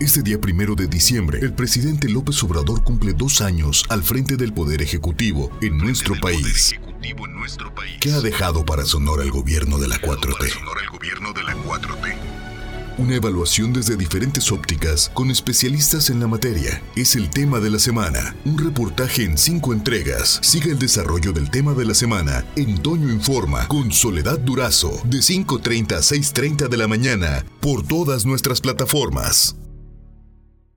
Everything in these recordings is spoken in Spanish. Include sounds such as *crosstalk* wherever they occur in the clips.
Este día primero de diciembre, el presidente López Obrador cumple dos años al frente del Poder Ejecutivo en nuestro país. ¿Qué ha dejado para Sonora el gobierno de la 4T? Una evaluación desde diferentes ópticas con especialistas en la materia es el tema de la semana. Un reportaje en cinco entregas. Sigue el desarrollo del tema de la semana en Toño Informa con Soledad Durazo de 5.30 a 6.30 de la mañana por todas nuestras plataformas.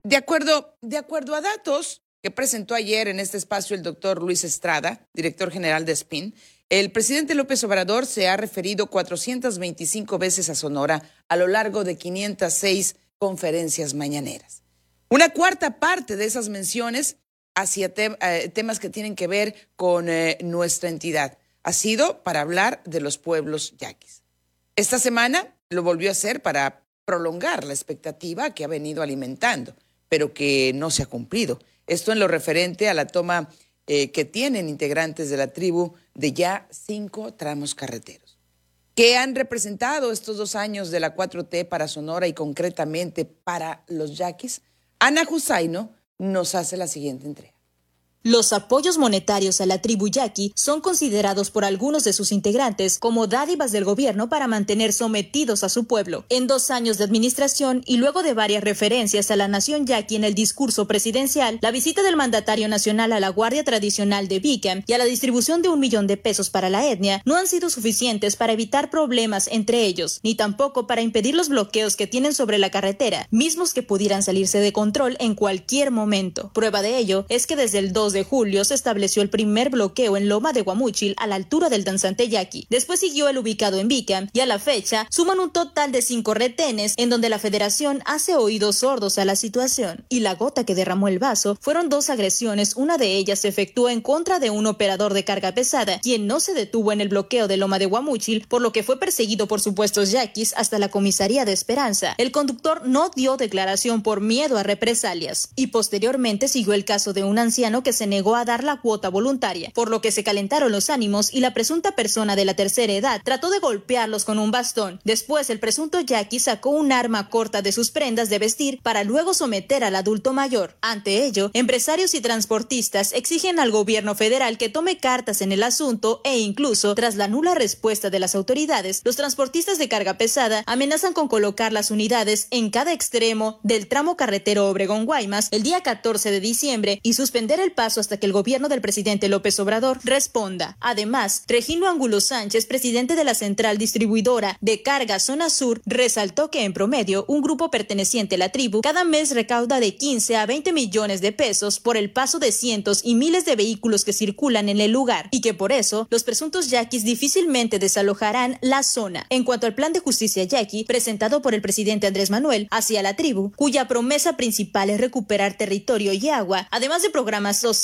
De acuerdo, de acuerdo a datos que presentó ayer en este espacio el doctor Luis Estrada, director general de SPIN, el presidente López Obrador se ha referido 425 veces a Sonora a lo largo de 506 conferencias mañaneras. Una cuarta parte de esas menciones hacia eh, temas que tienen que ver con eh, nuestra entidad ha sido para hablar de los pueblos yaquis. Esta semana lo volvió a hacer para prolongar la expectativa que ha venido alimentando, pero que no se ha cumplido. Esto en lo referente a la toma eh, que tienen integrantes de la tribu de ya cinco tramos carreteros. ¿Qué han representado estos dos años de la 4T para Sonora y concretamente para los yaquis? Ana Jusaino nos hace la siguiente entrega. Los apoyos monetarios a la tribu yaqui son considerados por algunos de sus integrantes como dádivas del gobierno para mantener sometidos a su pueblo. En dos años de administración y luego de varias referencias a la nación yaqui en el discurso presidencial, la visita del mandatario nacional a la Guardia Tradicional de Bicam y a la distribución de un millón de pesos para la etnia no han sido suficientes para evitar problemas entre ellos, ni tampoco para impedir los bloqueos que tienen sobre la carretera, mismos que pudieran salirse de control en cualquier momento. Prueba de ello es que desde el 2 de julio se estableció el primer bloqueo en Loma de Guamuchil a la altura del danzante Yaqui. Después siguió el ubicado en Vicam y a la fecha suman un total de cinco retenes en donde la federación hace oídos sordos a la situación. Y la gota que derramó el vaso fueron dos agresiones, una de ellas se efectuó en contra de un operador de carga pesada, quien no se detuvo en el bloqueo de Loma de Guamuchil, por lo que fue perseguido por supuestos yaquis hasta la comisaría de Esperanza. El conductor no dio declaración por miedo a represalias. Y posteriormente siguió el caso de un anciano que se se negó a dar la cuota voluntaria, por lo que se calentaron los ánimos y la presunta persona de la tercera edad trató de golpearlos con un bastón. Después el presunto Jackie sacó un arma corta de sus prendas de vestir para luego someter al adulto mayor. Ante ello, empresarios y transportistas exigen al gobierno federal que tome cartas en el asunto e incluso, tras la nula respuesta de las autoridades, los transportistas de carga pesada amenazan con colocar las unidades en cada extremo del tramo carretero Obregón-Guaymas el día 14 de diciembre y suspender el paso hasta que el gobierno del presidente López Obrador responda. Además, Regino Angulo Sánchez, presidente de la central distribuidora de carga Zona Sur, resaltó que en promedio un grupo perteneciente a la tribu cada mes recauda de 15 a 20 millones de pesos por el paso de cientos y miles de vehículos que circulan en el lugar y que por eso los presuntos yaquis difícilmente desalojarán la zona. En cuanto al plan de justicia yaqui presentado por el presidente Andrés Manuel hacia la tribu, cuya promesa principal es recuperar territorio y agua, además de programas sociales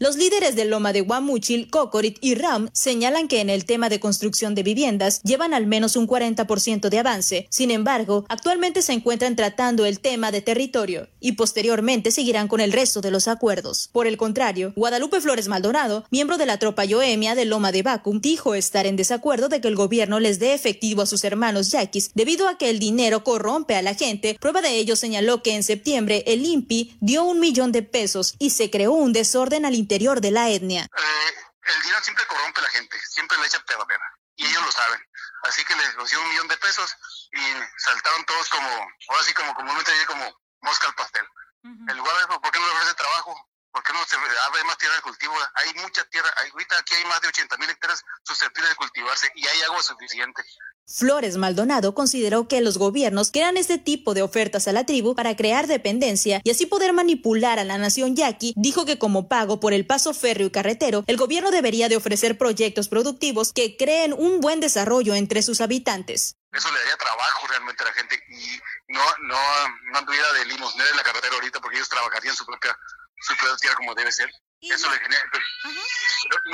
los líderes de Loma de Guamuchil, Cocorit y Ram señalan que en el tema de construcción de viviendas llevan al menos un 40% de avance. Sin embargo, actualmente se encuentran tratando el tema de territorio y posteriormente seguirán con el resto de los acuerdos. Por el contrario, Guadalupe Flores Maldonado, miembro de la tropa Yoemia de Loma de Bacum, dijo estar en desacuerdo de que el gobierno les dé efectivo a sus hermanos yaquis debido a que el dinero corrompe a la gente. Prueba de ello señaló que en septiembre el INPI dio un millón de pesos y se creó un desorden al interior de la etnia. Eh, el dinero siempre corrompe a la gente, siempre le echa pena. Y ellos lo saben. Así que les ofreció un millón de pesos y saltaron todos como, ahora sí como comúnmente como mosca al pastel. En lugar de ¿por qué no le ofrece trabajo? ¿Por qué no se abre más tierra de cultivo? Hay mucha tierra, ahorita aquí hay más de 80 mil hectáreas susceptibles de cultivarse y hay agua suficiente. Flores Maldonado consideró que los gobiernos crean este tipo de ofertas a la tribu para crear dependencia y así poder manipular a la nación yaqui. Dijo que como pago por el paso férreo y carretero, el gobierno debería de ofrecer proyectos productivos que creen un buen desarrollo entre sus habitantes. Eso le daría trabajo realmente a la gente y no, no, no anduviera de limosnera en la carretera ahorita porque ellos trabajarían su propia, su propia tierra como debe ser. Eso le genera,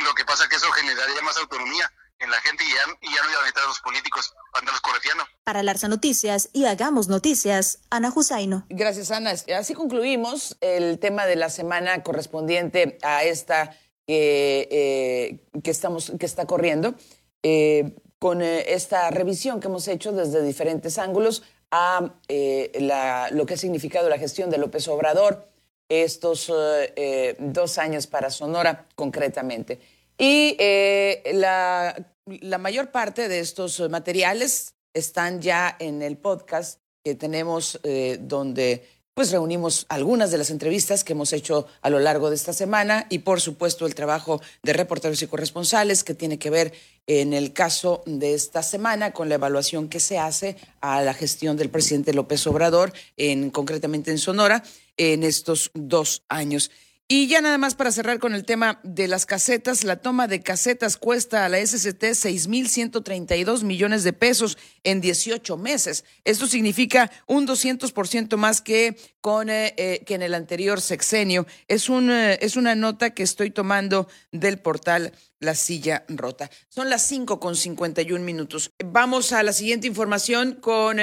lo que pasa es que eso generaría más autonomía en la gente y ya, no iban a meter a los políticos los correteando. Para Larsa Noticias y Hagamos Noticias, Ana Jusaino. Gracias, Ana. Así concluimos el tema de la semana correspondiente a esta que, eh, que, estamos, que está corriendo. Eh, con eh, esta revisión que hemos hecho desde diferentes ángulos a la, lo que ha significado la gestión de López Obrador estos dos años para Sonora concretamente. Y la, la mayor parte de estos materiales están ya en el podcast que tenemos eh, donde pues reunimos algunas de las entrevistas que hemos hecho a lo largo de esta semana y por supuesto el trabajo de reporteros y corresponsales que tiene que ver en el caso de esta semana con la evaluación que se hace a la gestión del presidente López Obrador, en, concretamente en Sonora, en estos dos años. Y ya nada más para cerrar con el tema de las casetas, la toma de casetas cuesta a la SCT 6.132 millones de pesos en 18 meses. Esto significa un 200% más que, con, eh, eh, que en el anterior sexenio. Es, un, eh, es una nota que estoy tomando del portal La Silla Rota. Son las 5 con 51 minutos. Vamos a la siguiente información con...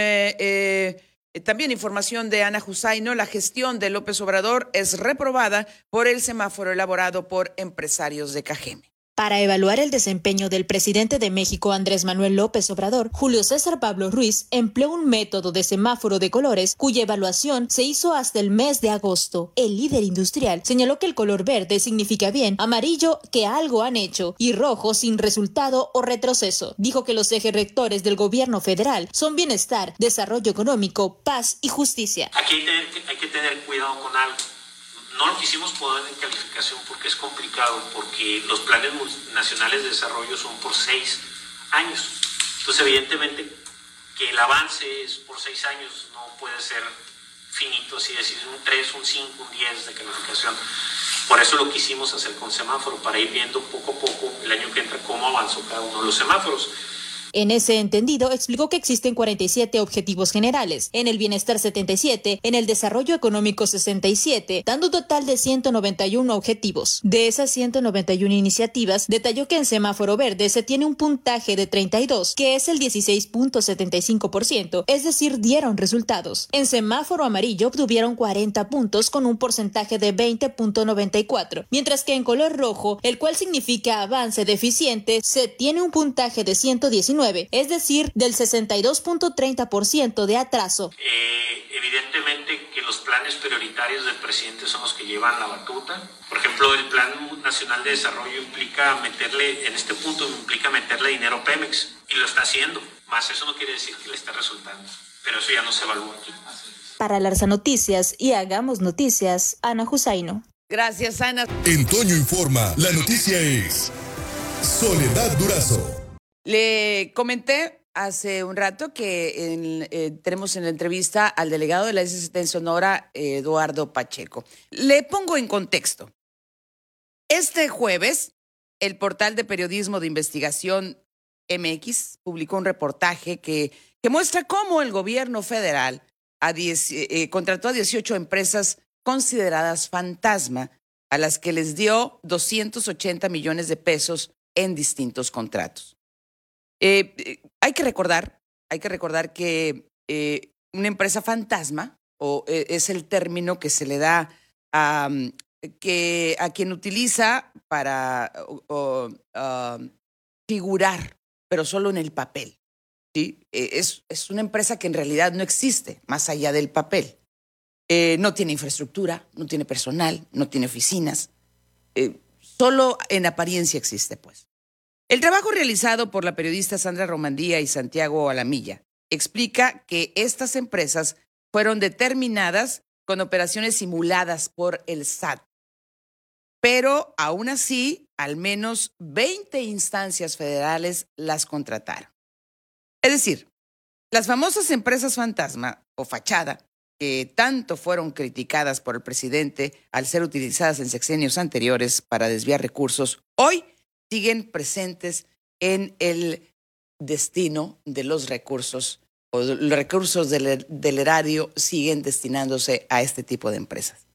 Eh, también información de Ana Jusaino, la gestión de López Obrador es reprobada por el semáforo elaborado por empresarios de Cajeme. Para evaluar el desempeño del presidente de México Andrés Manuel López Obrador, Julio César Pablo Ruiz empleó un método de semáforo de colores cuya evaluación se hizo hasta el mes de agosto. El líder industrial señaló que el color verde significa bien, amarillo que algo han hecho y rojo sin resultado o retroceso. Dijo que los ejes rectores del gobierno federal son bienestar, desarrollo económico, paz y justicia. Aquí hay que tener cuidado con algo no lo quisimos poner en calificación porque es complicado, porque los planes nacionales de desarrollo son por seis años. Entonces, evidentemente, que el avance es por seis años no puede ser finito, así decir, un 3, un 5, un 10 de calificación. Por eso lo quisimos hacer con semáforo, para ir viendo poco a poco el año que entra cómo avanzó cada uno de los semáforos. En ese entendido, explicó que existen 47 objetivos generales, en el bienestar 77, en el desarrollo económico 67, dando un total de 191 objetivos. De esas 191 iniciativas, detalló que en semáforo verde se tiene un puntaje de 32, que es el 16.75%, es decir, dieron resultados. En semáforo amarillo obtuvieron 40 puntos con un porcentaje de 20.94, mientras que en color rojo, el cual significa avance deficiente, se tiene un puntaje de 119 es decir, del 62.30% de atraso. Eh, evidentemente que los planes prioritarios del presidente son los que llevan la batuta. Por ejemplo, el Plan Nacional de Desarrollo implica meterle, en este punto implica meterle dinero a Pemex y lo está haciendo, más eso no quiere decir que le esté resultando, pero eso ya no se evalúa aquí. Para Larsa Noticias y Hagamos Noticias, Ana Jusaino. Gracias, Ana. En Toño Informa, la noticia es Soledad Durazo. Le comenté hace un rato que eh, tenemos en la entrevista al delegado de la SST en Sonora, Eduardo Pacheco. Le pongo en contexto. Este jueves, el portal de periodismo de investigación MX publicó un reportaje que, que muestra cómo el gobierno federal eh, contrató a 18 empresas consideradas fantasma, a las que les dio 280 millones de pesos en distintos contratos. Eh, eh, hay que recordar, hay que recordar que eh, una empresa fantasma, o es el término que se le da a, mm, que, a quien utiliza para figurar, pero solo en el papel. ¿sí? Es, es, una empresa que en realidad no existe más allá del papel. no tiene infraestructura, no tiene personal, no tiene oficinas. solo en apariencia existe, pues. El trabajo realizado por la periodista Sandra Romandía y Santiago Alamilla explica que estas empresas fueron determinadas con operaciones simuladas por el SAT. Pero aún así, al menos 20 instancias federales las contrataron. Es decir, las famosas empresas fantasma o fachada, que tanto fueron criticadas por el presidente al ser utilizadas en sexenios anteriores para desviar recursos, hoy siguen presentes en el destino de los recursos o los recursos del, erario siguen destinándose a este tipo de empresas.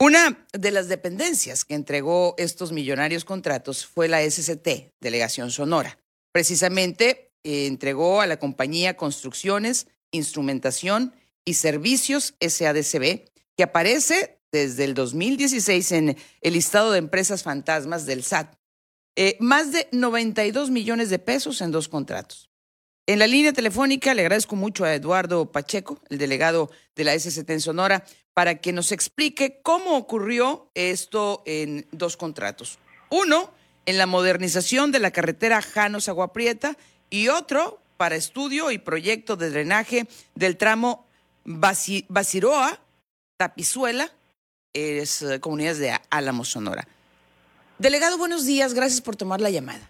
Una de las dependencias que entregó estos millonarios contratos fue la SCT, Delegación Sonora. Precisamente eh, entregó a la compañía Construcciones, Instrumentación y Servicios SADCB, que aparece desde el 2016 en el listado de empresas fantasmas del SAT. Eh, más de 92 millones de pesos en dos contratos. En la línea telefónica le agradezco mucho a Eduardo Pacheco, el delegado de la SCT en Sonora, para que nos explique cómo ocurrió esto en dos contratos. Uno, en la modernización de la carretera Janos Aguaprieta y otro para estudio y proyecto de drenaje del tramo Basiroa, Tapizuela, es eh, comunidades de Álamo, Sonora. Delegado, buenos días, gracias por tomar la llamada.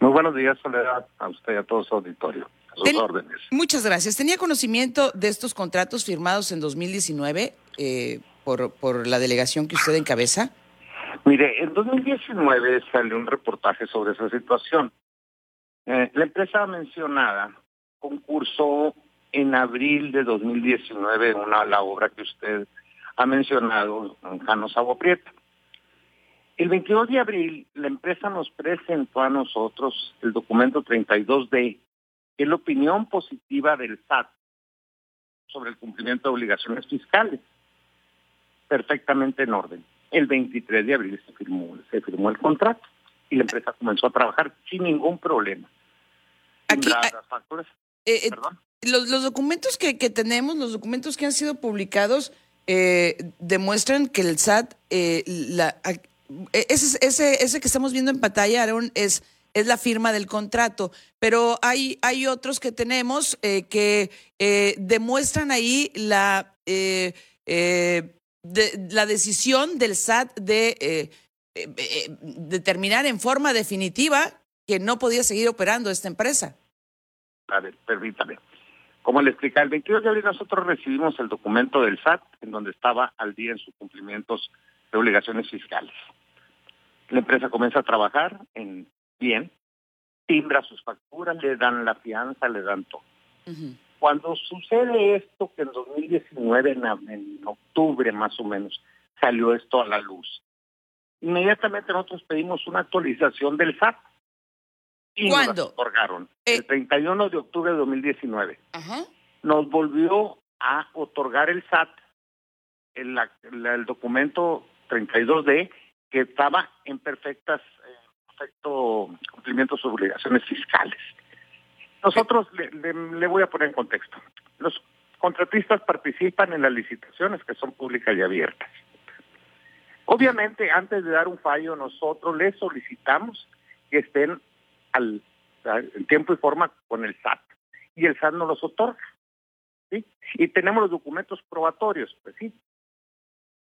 Muy buenos días, Soledad, a usted y a todo su auditorio. A sus órdenes. Muchas gracias. ¿Tenía conocimiento de estos contratos firmados en 2019 eh, por, por la delegación que usted encabeza? Mire, en 2019 salió un reportaje sobre esa situación. Eh, la empresa mencionada concursó en abril de 2019 una la obra que usted ha mencionado, Janos Agua Prieta. El 22 de abril, la empresa nos presentó a nosotros el documento 32D, que es la opinión positiva del SAT sobre el cumplimiento de obligaciones fiscales. Perfectamente en orden. El 23 de abril se firmó, se firmó el contrato y la empresa comenzó a trabajar sin ningún problema. Aquí, ah, eh, eh, los, los, documentos que, que, tenemos, los documentos que han sido publicados, eh, demuestran que el SAT, la, e, ese, ese, ese que estamos viendo en pantalla, Aaron, es, es la firma del contrato, pero hay, hay otros que tenemos eh, que eh, demuestran ahí la, eh, de, la decisión del SAT de determinar en forma definitiva que no podía seguir operando esta empresa. A ver, permítame. Como le explica, el 22 de abril nosotros recibimos el documento del SAT en donde estaba al día en sus cumplimientos de obligaciones fiscales. La empresa comienza a trabajar en bien, timbra sus facturas, le dan la fianza, le dan todo. Cuando sucede esto, que en 2019, en, en, octubre más o menos, salió esto a la luz, inmediatamente nosotros pedimos una actualización del SAT. Y ¿Cuándo? Nos otorgaron. Eh, el 31 de octubre de 2019. Nos volvió a otorgar el SAT el, el documento 32D que estaba en perfectas, eh, perfecto cumplimiento de sus obligaciones fiscales. Nosotros le, le, voy a poner en contexto. Los contratistas participan en las licitaciones que son públicas y abiertas. Obviamente, antes de dar un fallo, nosotros les solicitamos que estén al, en tiempo y forma con el SAT. Y el SAT no los otorga. ¿sí? Y tenemos los documentos probatorios, pues sí,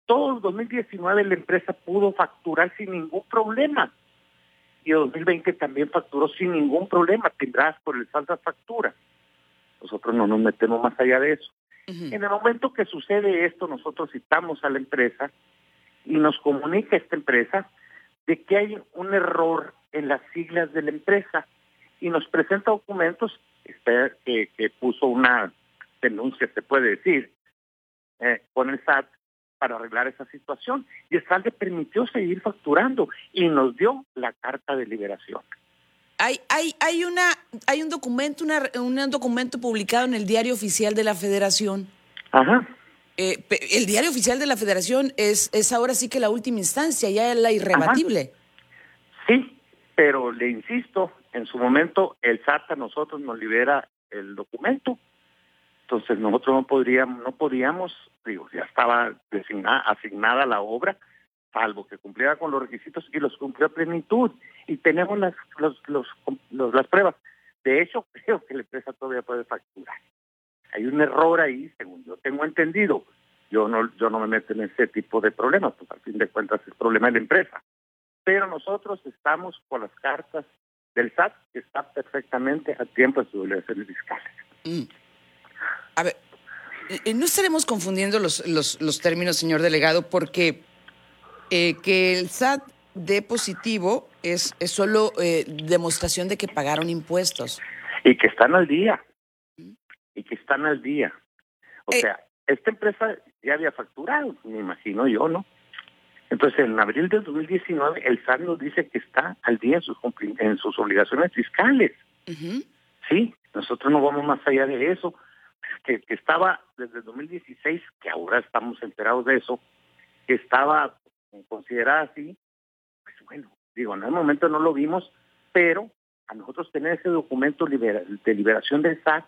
todo el 2019 la empresa pudo facturar sin ningún problema. Y el 2020 también facturó sin ningún problema, tendrás por el falta factura. Nosotros no nos metemos más allá de eso. En el momento que sucede esto, nosotros citamos a la empresa y nos comunica esta empresa de que hay un error en las siglas de la empresa y nos presenta documentos que, que puso una denuncia, se puede decir, eh, con el SAT para arreglar esa situación. Y el SAT le permitió seguir facturando y nos dio la carta de liberación. Hay, hay, hay, una, hay un documento, una, un documento publicado en el Diario Oficial de la Federación. Ajá. Eh, el Diario Oficial de la Federación es, es ahora sí que la última instancia, ya es la irrebatible. Sí, pero le insisto, en su momento el SAT a nosotros nos libera el documento entonces nosotros no podríamos, no podíamos, digo, ya estaba designada, asignada la obra, salvo que cumpliera con los requisitos y los cumplió a plenitud. Y tenemos las, las pruebas. De hecho, *laughs* creo que la empresa todavía puede facturar. Hay un error ahí, según yo tengo entendido. Yo no, yo no me meto en ese tipo de problemas, porque al fin de cuentas es problema de la empresa. Pero nosotros estamos con las cartas del SAT, que está perfectamente a tiempo de sus obligaciones fiscales. Mm. A ver, eh, no estaremos confundiendo los, los, los términos, señor delegado, porque eh, que el SAT dé positivo es, es solo eh, demostración de que pagaron impuestos. Y que están al día. Y que están al día. O sea, esta empresa ya había facturado, me imagino yo, ¿no? Entonces, en abril del 2019, el SAT nos dice que está al día en sus, en sus obligaciones fiscales. Sí, nosotros no vamos más allá de eso que, estaba desde el 2016, que ahora estamos enterados de eso, que estaba considerada así, pues bueno, digo, en el momento no lo vimos, pero a nosotros tener ese documento de liberación del SAT,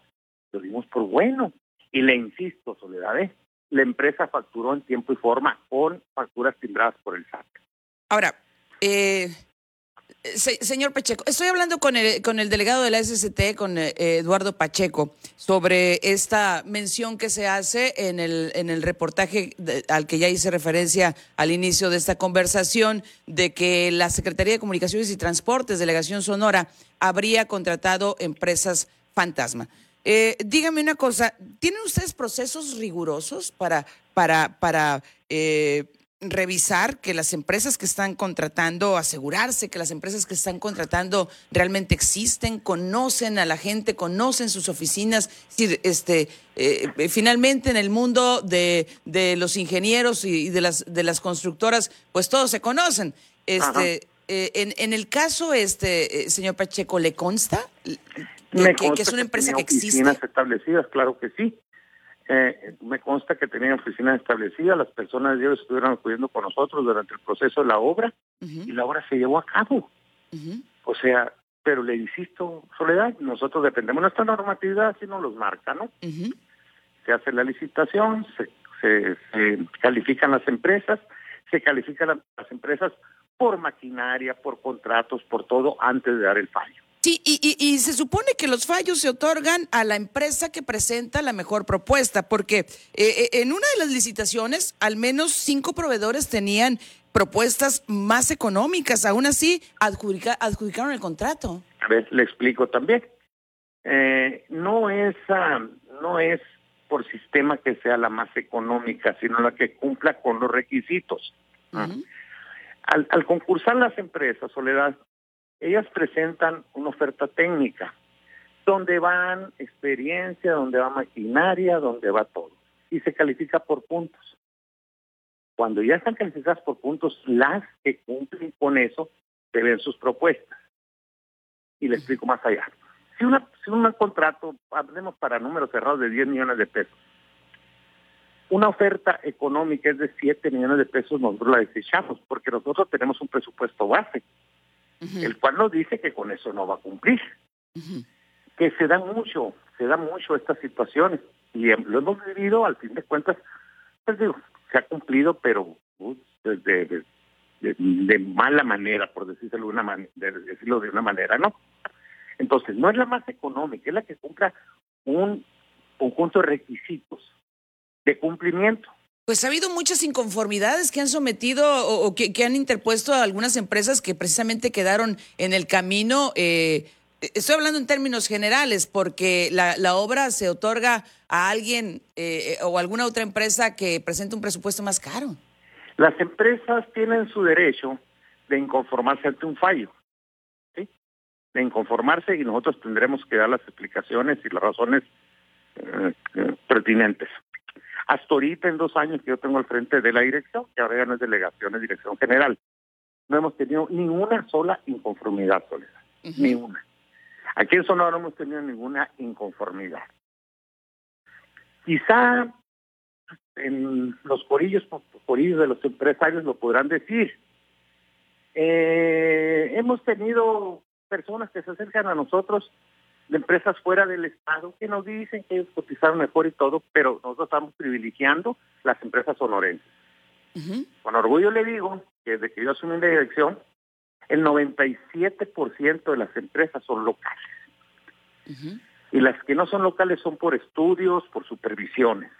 lo dimos por bueno. Y le insisto, Soledad, ¿eh? la empresa facturó en tiempo y forma con facturas timbradas por el SAT. Ahora, eh, señor Pacheco, estoy hablando con el, con el delegado de la SST, con eh, Eduardo Pacheco, sobre esta mención que se hace en el, en el reportaje al que ya hice referencia al inicio de esta conversación, de que la Secretaría de Comunicaciones y Transportes, Delegación Sonora, habría contratado empresas fantasma. Eh, dígame una cosa, ¿tienen ustedes procesos rigurosos para, para, para eh, revisar que las empresas que están contratando, asegurarse que las empresas que están contratando realmente existen, conocen a la gente, conocen sus oficinas. este, eh, finalmente en el mundo de, de los ingenieros y, de, las, de las constructoras, pues todos se conocen. Este, eh, en, en, el caso, este, eh, señor Pacheco, ¿le consta que, es una empresa que, existe? Oficinas establecidas, claro que sí. Eh, me consta que tenían oficinas establecidas, las personas de ellos estuvieron acudiendo con nosotros durante el proceso de la obra y la obra se llevó a cabo. O sea, pero le insisto, Soledad, nosotros dependemos de nuestra normatividad, si no los marca, ¿no? Se hace la licitación, se, se, califican las empresas, se califican las empresas por maquinaria, por contratos, por todo, antes de dar el fallo. Sí, y, se supone que los fallos se otorgan a la empresa que presenta la mejor propuesta, porque eh, eh, en una de las licitaciones al menos cinco proveedores tenían propuestas más económicas, aún así adjudicaron el contrato. A ver, le explico también. Eh, no es ah, no es por sistema que sea la más económica, sino la que cumpla con los requisitos. al, al concursar las empresas, Soledad, ellas presentan una oferta técnica, donde van experiencia, donde va maquinaria, donde va todo, y se califica por puntos. Cuando ya están calificadas por puntos, las que cumplen con eso deben sus propuestas. Y le explico más allá. Si, una, si un contrato, hablemos para números cerrados de 10 millones de pesos, una oferta económica es de 7 millones de pesos, nosotros la desechamos porque nosotros tenemos un presupuesto base el cual nos dice que con eso no va a cumplir. Que se da mucho, se da mucho estas situaciones y lo hemos vivido al fin de cuentas, pues digo, se ha cumplido, pero uh, de, de, mala manera, por decirlo de, una de decirlo de una manera, ¿no? Entonces, no es la más económica, es la que cumpla un conjunto de requisitos de cumplimiento. Pues ha habido muchas inconformidades que han sometido o, que, han interpuesto a algunas empresas que precisamente quedaron en el camino. Eh, estoy hablando en términos generales porque la, obra se otorga a alguien eh, o alguna otra empresa que presenta un presupuesto más caro. Las empresas tienen su derecho de inconformarse ante un fallo, de inconformarse y nosotros tendremos que dar las explicaciones y las razones eh, pertinentes. Hasta ahorita, en dos años que yo tengo al frente de la dirección, que ahora ya no es delegación, es dirección general, no hemos tenido ni una sola inconformidad, Soledad. Ni una. Aquí en Sonora no hemos tenido ninguna inconformidad. Quizá en los corillos, corillos de los empresarios lo podrán decir. Eh, hemos tenido personas que se acercan a nosotros de empresas fuera del Estado que nos dicen que ellos cotizaron mejor y todo, pero nosotros estamos privilegiando las empresas sonorenses. Con orgullo le digo que desde que yo asumí la dirección, el 97% de las empresas son locales. Y las que no son locales son por estudios, por supervisiones,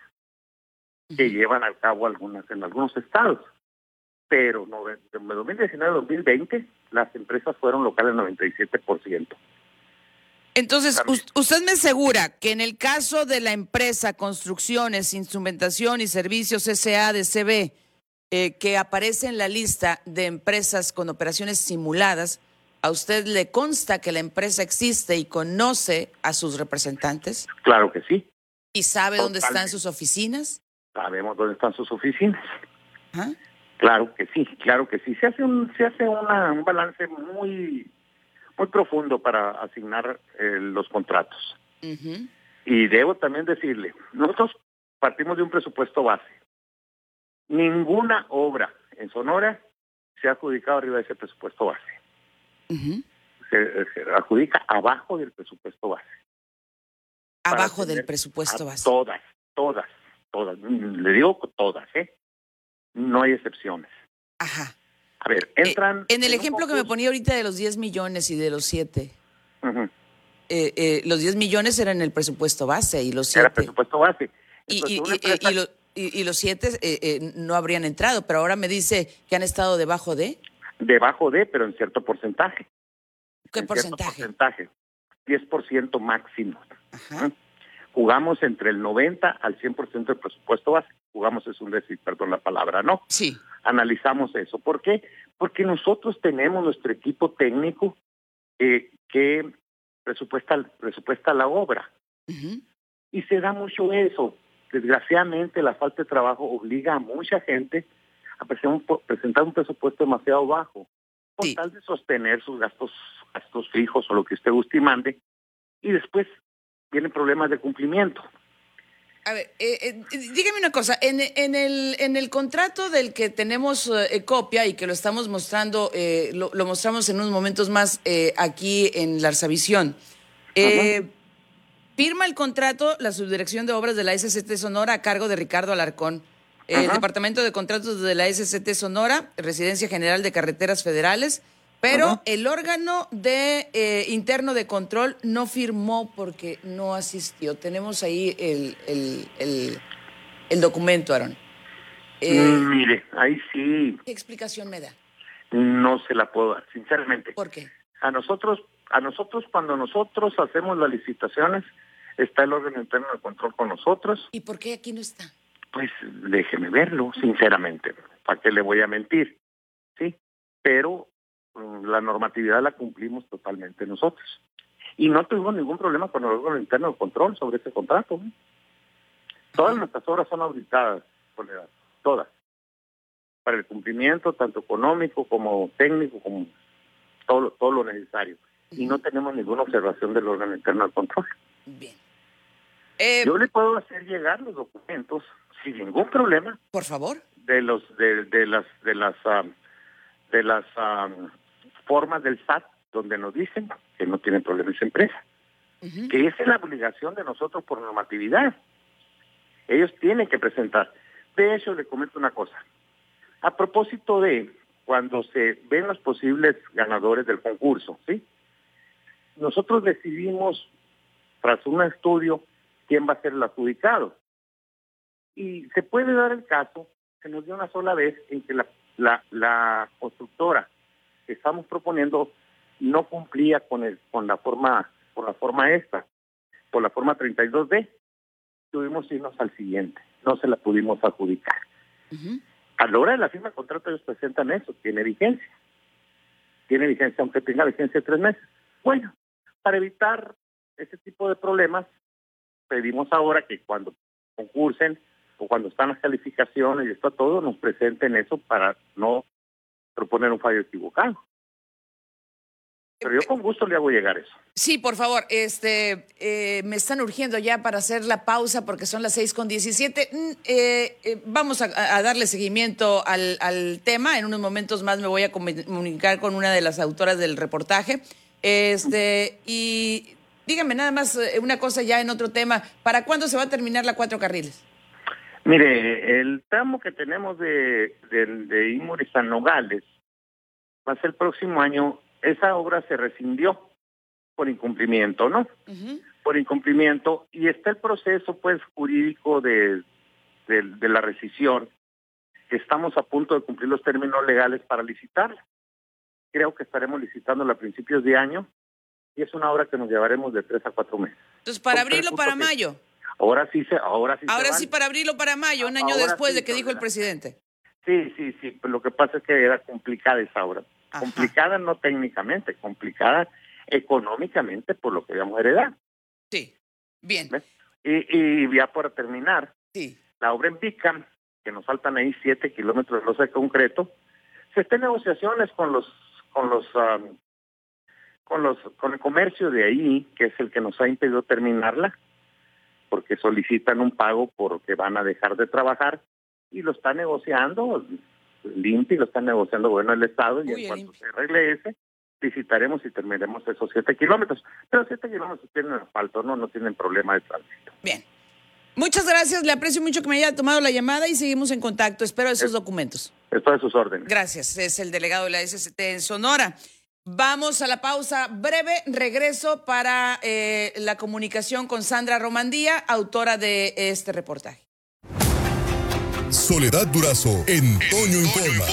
que llevan a cabo algunas en algunos estados. Pero de 2019 a 2020 las empresas fueron locales 97%. Entonces, usted me asegura que en el caso de la empresa Construcciones, Instrumentación y Servicios SADCB, eh, que aparece en la lista de empresas con operaciones simuladas, ¿a usted le consta que la empresa existe y conoce a sus representantes? Claro que sí. ¿Y sabe dónde están sus oficinas? Sabemos dónde están sus oficinas. ¿Ah? Claro que sí, claro que sí. Se hace un, se hace un balance muy muy profundo para asignar eh, los contratos. Y debo también decirle, nosotros partimos de un presupuesto base. Ninguna obra en Sonora se ha adjudicado arriba de ese presupuesto base. se, adjudica abajo del presupuesto base. Abajo del presupuesto base. Todas, todas, todas. Le digo todas, ¿eh? No hay excepciones. Ajá. A ver, eh, entran... en el ejemplo que me ponía ahorita de los 10 millones y de los 7, eh, eh, los 10 millones eran el presupuesto base y los 7... Era presupuesto base. y, y, los 7 no habrían entrado, pero ahora me dice que han estado debajo de... Debajo de, pero en cierto porcentaje. ¿Qué porcentaje? porcentaje? 10% máximo. Jugamos entre el 90 al 100% del presupuesto base. Jugamos es un decir, perdón la palabra, ¿no? Sí. Analizamos eso. ¿Por qué? Porque nosotros tenemos nuestro equipo técnico eh, que presupuesta, presupuesta la obra. Y se da mucho eso. Desgraciadamente, la falta de trabajo obliga a mucha gente a presentar un presupuesto demasiado bajo, con tal de sostener sus gastos, gastos fijos o lo que usted guste y mande, y después vienen problemas de cumplimiento. A ver, eh, eh, dígame una cosa, en, en, el, en el contrato del que tenemos eh, copia y que lo estamos mostrando, lo, mostramos en unos momentos más aquí en la Arsavisión, firma el contrato la subdirección de obras de la SCT Sonora a cargo de Ricardo Alarcón. El Departamento de Contratos de la SCT Sonora, Residencia General de Carreteras Federales, pero el órgano de eh, interno de control no firmó porque no asistió. Tenemos ahí el, el, el, documento, Aaron. Eh, mm, mire, ahí sí. ¿Qué explicación me da? No se la puedo dar, sinceramente. ¿Por qué? A nosotros, a nosotros cuando nosotros hacemos las licitaciones, está el órgano interno de control con nosotros. ¿Y por qué aquí no está? Pues déjeme verlo, sinceramente. ¿Para qué le voy a mentir? Sí, pero la normatividad la cumplimos totalmente nosotros. Y no tuvimos ningún problema con el órgano interno de control sobre ese contrato. Todas nuestras obras son auditadas, todas. Para el cumplimiento, tanto económico como técnico, como todo, todo lo necesario. Y no tenemos ninguna observación del órgano interno de control. Bien. Yo le puedo hacer llegar los documentos sin ningún problema. Por favor. De los de, de las de las de las formas del SAT donde nos dicen que no tienen problemas esa empresa. Que esa es la obligación de nosotros por normatividad. Ellos tienen que presentar. De hecho, le comento una cosa. A propósito de cuando se ven los posibles ganadores del concurso, ¿sí? Nosotros decidimos, tras un estudio, quién va a ser el adjudicado. Y se puede dar el caso, se nos dio una sola vez, en que la, la, la constructora que estamos proponiendo no cumplía con el con la forma por la forma esta, por la forma 32D. Tuvimos que irnos al siguiente, no se la pudimos adjudicar. A la hora de la firma de contrato ellos presentan eso, tiene vigencia. Tiene vigencia aunque tenga vigencia de tres meses. Bueno, para evitar ese tipo de problemas, pedimos ahora que cuando concursen o cuando están las calificaciones y está todo, nos presenten eso para no proponer un fallo equivocado. Pero yo con gusto le hago llegar eso. Sí, por favor, este, eh, me están urgiendo ya para hacer la pausa porque son las seis con diecisiete. Mm, eh, eh, vamos a, darle seguimiento al, al, tema. En unos momentos más me voy a comunicar con una de las autoras del reportaje. Este, y dígame nada más una cosa ya en otro tema. ¿Para cuándo se va a terminar la cuatro carriles? Mire, el tramo que tenemos de, de, de San Nogales va a ser el próximo año. Esa obra se rescindió por incumplimiento, ¿no? Por incumplimiento. Y está el proceso, pues, jurídico de, de, la rescisión. Estamos a punto de cumplir los términos legales para licitarla. Creo que estaremos licitándola a principios de año y es una obra que nos llevaremos de tres a cuatro meses. Entonces, ¿para abrirlo para mayo? Ahora sí se, ahora sí. Ahora sí para abril o para mayo, un año después de que dijo el presidente. Sí, sí, sí. Pues lo que pasa es que era complicada esa obra. Complicada no técnicamente, complicada económicamente por lo que habíamos heredado. Sí, bien. Y, y ya para terminar, sí. la obra en Bicam, que nos faltan ahí siete kilómetros de losa de concreto, se está en negociaciones con los, con los, con los, con el comercio de ahí, que es el que nos ha impedido terminarla porque solicitan un pago porque van a dejar de trabajar y lo está negociando limpio, lo está negociando bueno el Estado y en cuanto se arregle ese, visitaremos y terminaremos esos siete kilómetros. Pero siete kilómetros tienen asfalto, no, no tienen problema de tránsito. Bien. Muchas gracias, le aprecio mucho que me haya tomado la llamada y seguimos en contacto. Espero esos documentos. Estoy a sus órdenes. Gracias, es el delegado de la SST en Sonora. Vamos a la pausa breve, regreso para eh, la comunicación con Sandra Romandía, autora de este reportaje. Soledad Durazo en Toño Informa.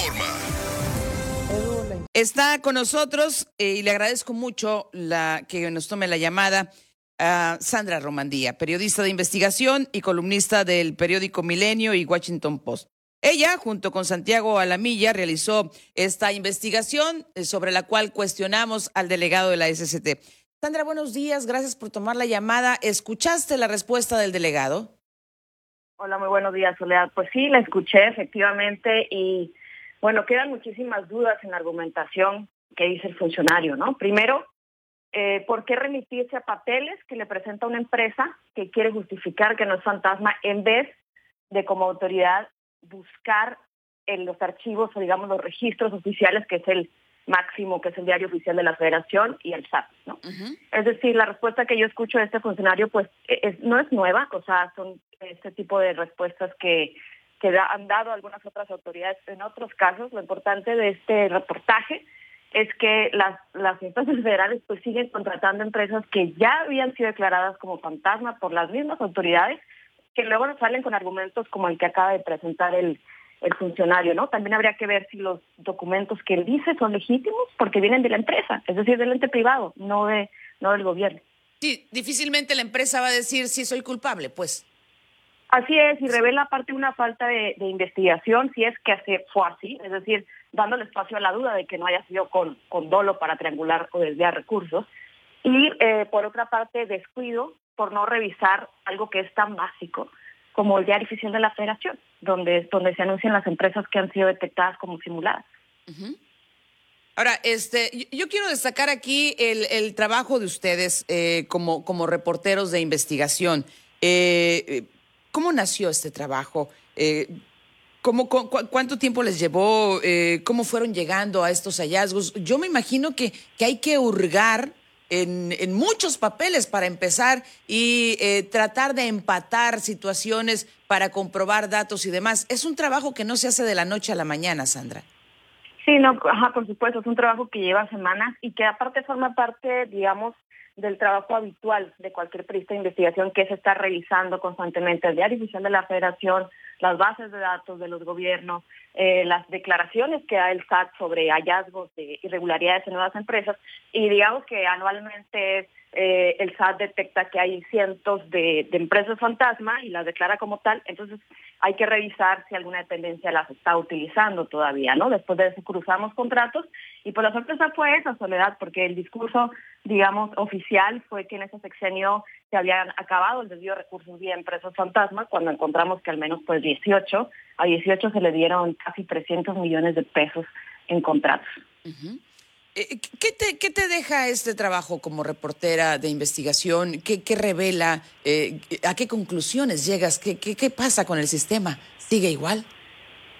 Está con nosotros eh, y le agradezco mucho la, que nos tome la llamada a Sandra Romandía, periodista de investigación y columnista del periódico Milenio y Washington Post. Ella, junto con Santiago Alamilla, realizó esta investigación eh, sobre la cual cuestionamos al delegado de la SST. Sandra, buenos días, gracias por tomar la llamada. ¿Escuchaste la respuesta del delegado? Hola, muy buenos días, Soledad. Pues sí, la escuché efectivamente y bueno, quedan muchísimas dudas en la argumentación que dice el funcionario, ¿no? Primero, eh, ¿por qué remitirse a papeles que le presenta una empresa que quiere justificar que no es fantasma en vez de como autoridad buscar en los archivos o digamos los registros oficiales que es el máximo que es el diario oficial de la Federación y el SAT, ¿no? Es decir, la respuesta que yo escucho de este funcionario pues e, no es nueva, o sea, son este tipo de respuestas que, que han dado algunas otras autoridades en otros casos. Lo importante de este reportaje es que las, las empresas federales pues siguen contratando empresas que ya habían sido declaradas como fantasmas por las mismas autoridades, que luego nos salen con argumentos como el que acaba de presentar el, el funcionario, ¿no? También habría que ver si los documentos que él dice son legítimos porque vienen de la empresa, es decir, del ente privado, no de no del gobierno. Sí, difícilmente la empresa va a decir si soy culpable, pues. Así es, y revela aparte una falta de, investigación, si es que fue así, es decir, dándole espacio a la duda de que no haya sido con, con dolo para triangular o desviar recursos. Y eh, por otra parte, descuido por no revisar algo que es tan básico como el diario oficial de la federación, donde, donde se anuncian las empresas que han sido detectadas como simuladas. Ahora, este, yo quiero destacar aquí el, el trabajo de ustedes eh, como, como reporteros de investigación. Eh, ¿Cómo nació este trabajo? Eh, ¿cómo, ¿Cuánto tiempo les llevó? Eh, ¿Cómo fueron llegando a estos hallazgos? Yo me imagino que, que hay que hurgar en, muchos papeles para empezar y eh, tratar de empatar situaciones para comprobar datos y demás. Es un trabajo que no se hace de la noche a la mañana, Sandra. Sí, no, ajá, por supuesto, es un trabajo que lleva semanas y que aparte forma parte, digamos, del trabajo habitual de cualquier periodista de investigación que se está revisando constantemente el diario oficial de la Federación, las bases de datos de los gobiernos, eh, las declaraciones que da el SAT sobre hallazgos de irregularidades en nuevas empresas y digamos que anualmente eh, el SAT detecta que hay cientos de, de empresas fantasma y las declara como tal, entonces hay que revisar si alguna dependencia las está utilizando todavía, ¿no? Después de eso cruzamos contratos y por pues la sorpresa fue esa soledad, porque el discurso, digamos, oficial fue que en ese sexenio se habían acabado el desvío de recursos vía empresas fantasma, cuando encontramos que al menos pues 18, a 18 se le dieron casi 300 millones de pesos en contratos. Eh, ¿Qué te, ¿Qué te deja este trabajo como reportera de investigación? ¿Qué, qué revela? Eh, ¿A qué conclusiones llegas? ¿Qué, ¿Qué, qué, pasa con el sistema? ¿Sigue igual?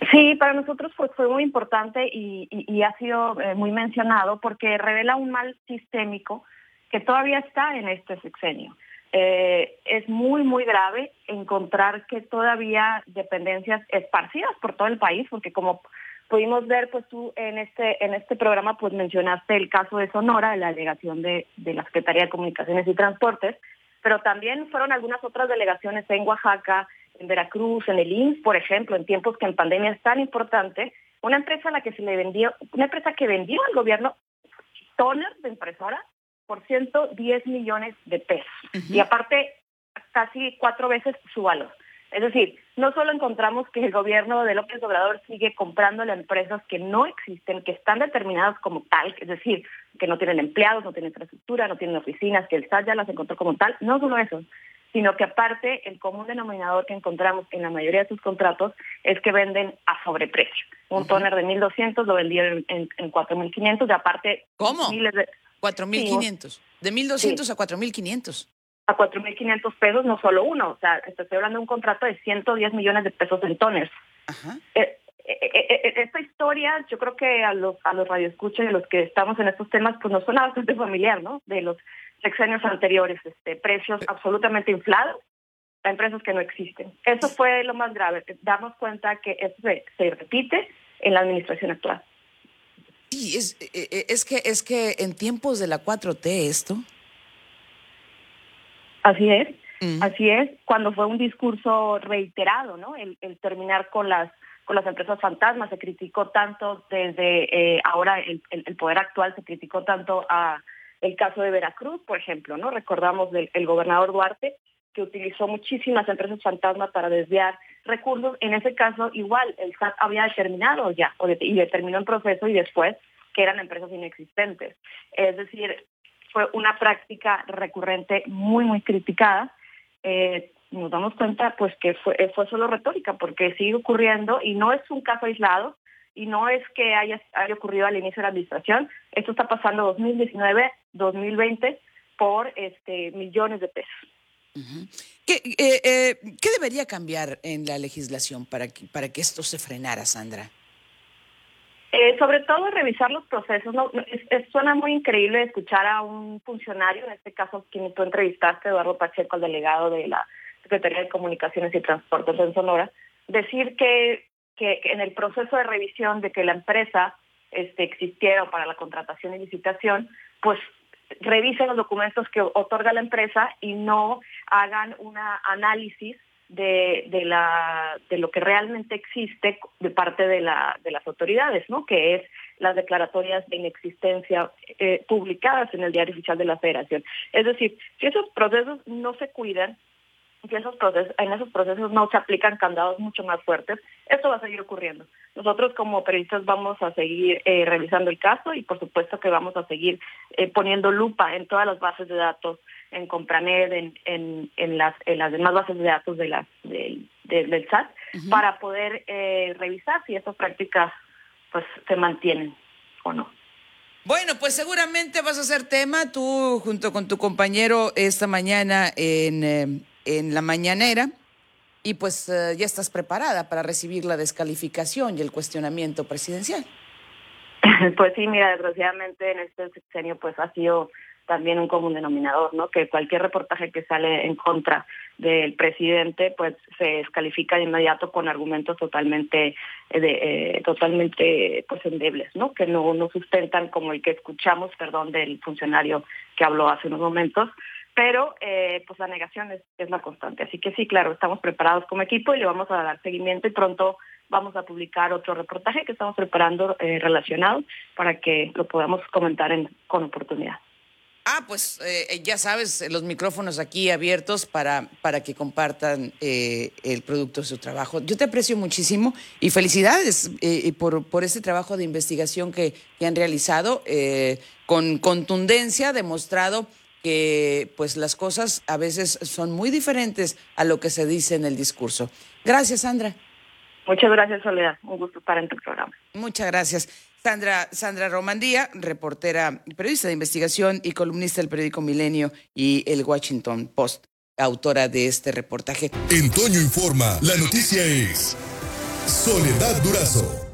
Sí, para nosotros pues, fue muy importante y, y, ha sido eh, muy mencionado porque revela un mal sistémico que todavía está en este sexenio. Es muy, muy grave encontrar que todavía dependencias esparcidas por todo el país, porque como pudimos ver, pues tú en este en este programa pues mencionaste el caso de Sonora, la delegación de, de la Secretaría de Comunicaciones y Transportes, pero también fueron algunas otras delegaciones en Oaxaca, en Veracruz, en el INS, por ejemplo, en tiempos que en pandemia es tan importante, una empresa a la que se le vendió, una empresa que vendió al gobierno toners de impresora por 110 millones de pesos. Y aparte, casi cuatro veces su valor. Es decir, no solo encontramos que el gobierno de López Obrador sigue comprando a empresas que no existen, que están determinadas como tal, es decir, que no tienen empleados, no tienen infraestructura, no tienen oficinas, que el SAT ya las encontró como tal, no solo eso, sino que aparte el común denominador que encontramos en la mayoría de sus contratos es que venden a sobreprecio. Un tóner de 1.200 lo vendieron en, en 4.500 y aparte... ¿Cómo? Miles de... 4.500. de 1.200 a 4.500 a 4.500 pesos, no solo uno. O sea, estoy hablando de un contrato de 110 millones de pesos en toners. Eh, eh, eh, esta historia, yo creo que a los, a los radioescuchas y a los que estamos en estos temas, pues nos suena bastante familiar, ¿no? De los sexenios anteriores, este, precios absolutamente inflados a empresas que no existen. Eso fue lo más grave, darnos cuenta que eso se, se repite en la administración actual. Sí, es, eh, eh, es, que, es que en tiempos de la 4T esto. Así es, mm. así es, cuando fue un discurso reiterado, ¿no? El, terminar con las con las empresas fantasmas, se criticó tanto desde eh, ahora el, el, poder actual, se criticó tanto a el caso de Veracruz, por ejemplo, ¿no? Recordamos del el gobernador Duarte, que utilizó muchísimas empresas fantasmas para desviar recursos. En ese caso, igual, el SAT había determinado ya y determinó el proceso y después que eran empresas inexistentes. Es decir, fue una práctica recurrente muy, muy criticada. Eh, nos damos cuenta pues que fue, fue solo retórica porque sigue ocurriendo y no es un caso aislado y no es que haya, haya ocurrido al inicio de la administración, esto está pasando 2019, 2020 por este millones de pesos. ¿Qué, eh, eh, ¿Qué, debería cambiar en la legislación para que, para que esto se frenara, Sandra? Eh, sobre todo revisar los procesos. ¿no? suena muy increíble escuchar a un funcionario, en este caso quien tú entrevistaste, Eduardo Pacheco, el delegado de la Secretaría de Comunicaciones y Transportes en Sonora, decir que, que, en el proceso de revisión de que la empresa este, existiera para la contratación y licitación, pues revisen los documentos que otorga la empresa y no hagan un análisis de, de, la, de lo que realmente existe de parte de, la, de las autoridades, ¿no? que es las declaratorias de inexistencia eh, publicadas en el Diario Oficial de la Federación. Es decir, si esos procesos no se cuidan, que esos procesos, en esos procesos no se aplican candados mucho más fuertes, esto va a seguir ocurriendo. Nosotros como periodistas vamos a seguir eh, revisando el caso y por supuesto que vamos a seguir eh, poniendo lupa en todas las bases de datos, en Compranet, en, en, en, las, en las demás bases de datos de las, del SAT, para poder eh, revisar si estas prácticas pues se mantienen o no. Bueno, pues seguramente vas a hacer tema tú junto con tu compañero esta mañana en en la mañanera y pues eh, ya estás preparada para recibir la descalificación y el cuestionamiento presidencial. *laughs* Pues sí, mira, desgraciadamente en este sexenio pues ha sido también un común denominador, ¿no? Que cualquier reportaje que sale en contra del presidente, pues se descalifica de inmediato con argumentos totalmente, eh, de, eh, totalmente, pues endebles, ¿no? Que no, no sustentan como el que escuchamos, perdón, del funcionario que habló hace unos momentos, pero eh, pues la negación es, es, la constante. Así que sí, claro, estamos preparados como equipo y le vamos a dar seguimiento y pronto vamos a publicar otro reportaje que estamos preparando eh, relacionado para que lo podamos comentar en, con oportunidad. Ah, pues eh, ya sabes, los micrófonos aquí abiertos para, para que compartan el producto de su trabajo. Yo te aprecio muchísimo y felicidades por, por este trabajo de investigación que, que han realizado con contundencia, demostrado que pues las cosas a veces son muy diferentes a lo que se dice en el discurso. Gracias, Sandra. Muchas gracias, Soledad. Un gusto estar en tu programa. Muchas gracias. Sandra, Sandra Romandía, reportera, periodista de investigación y columnista del periódico Milenio y el Washington Post, autora de este reportaje. En Informa, la noticia es Soledad Durazo.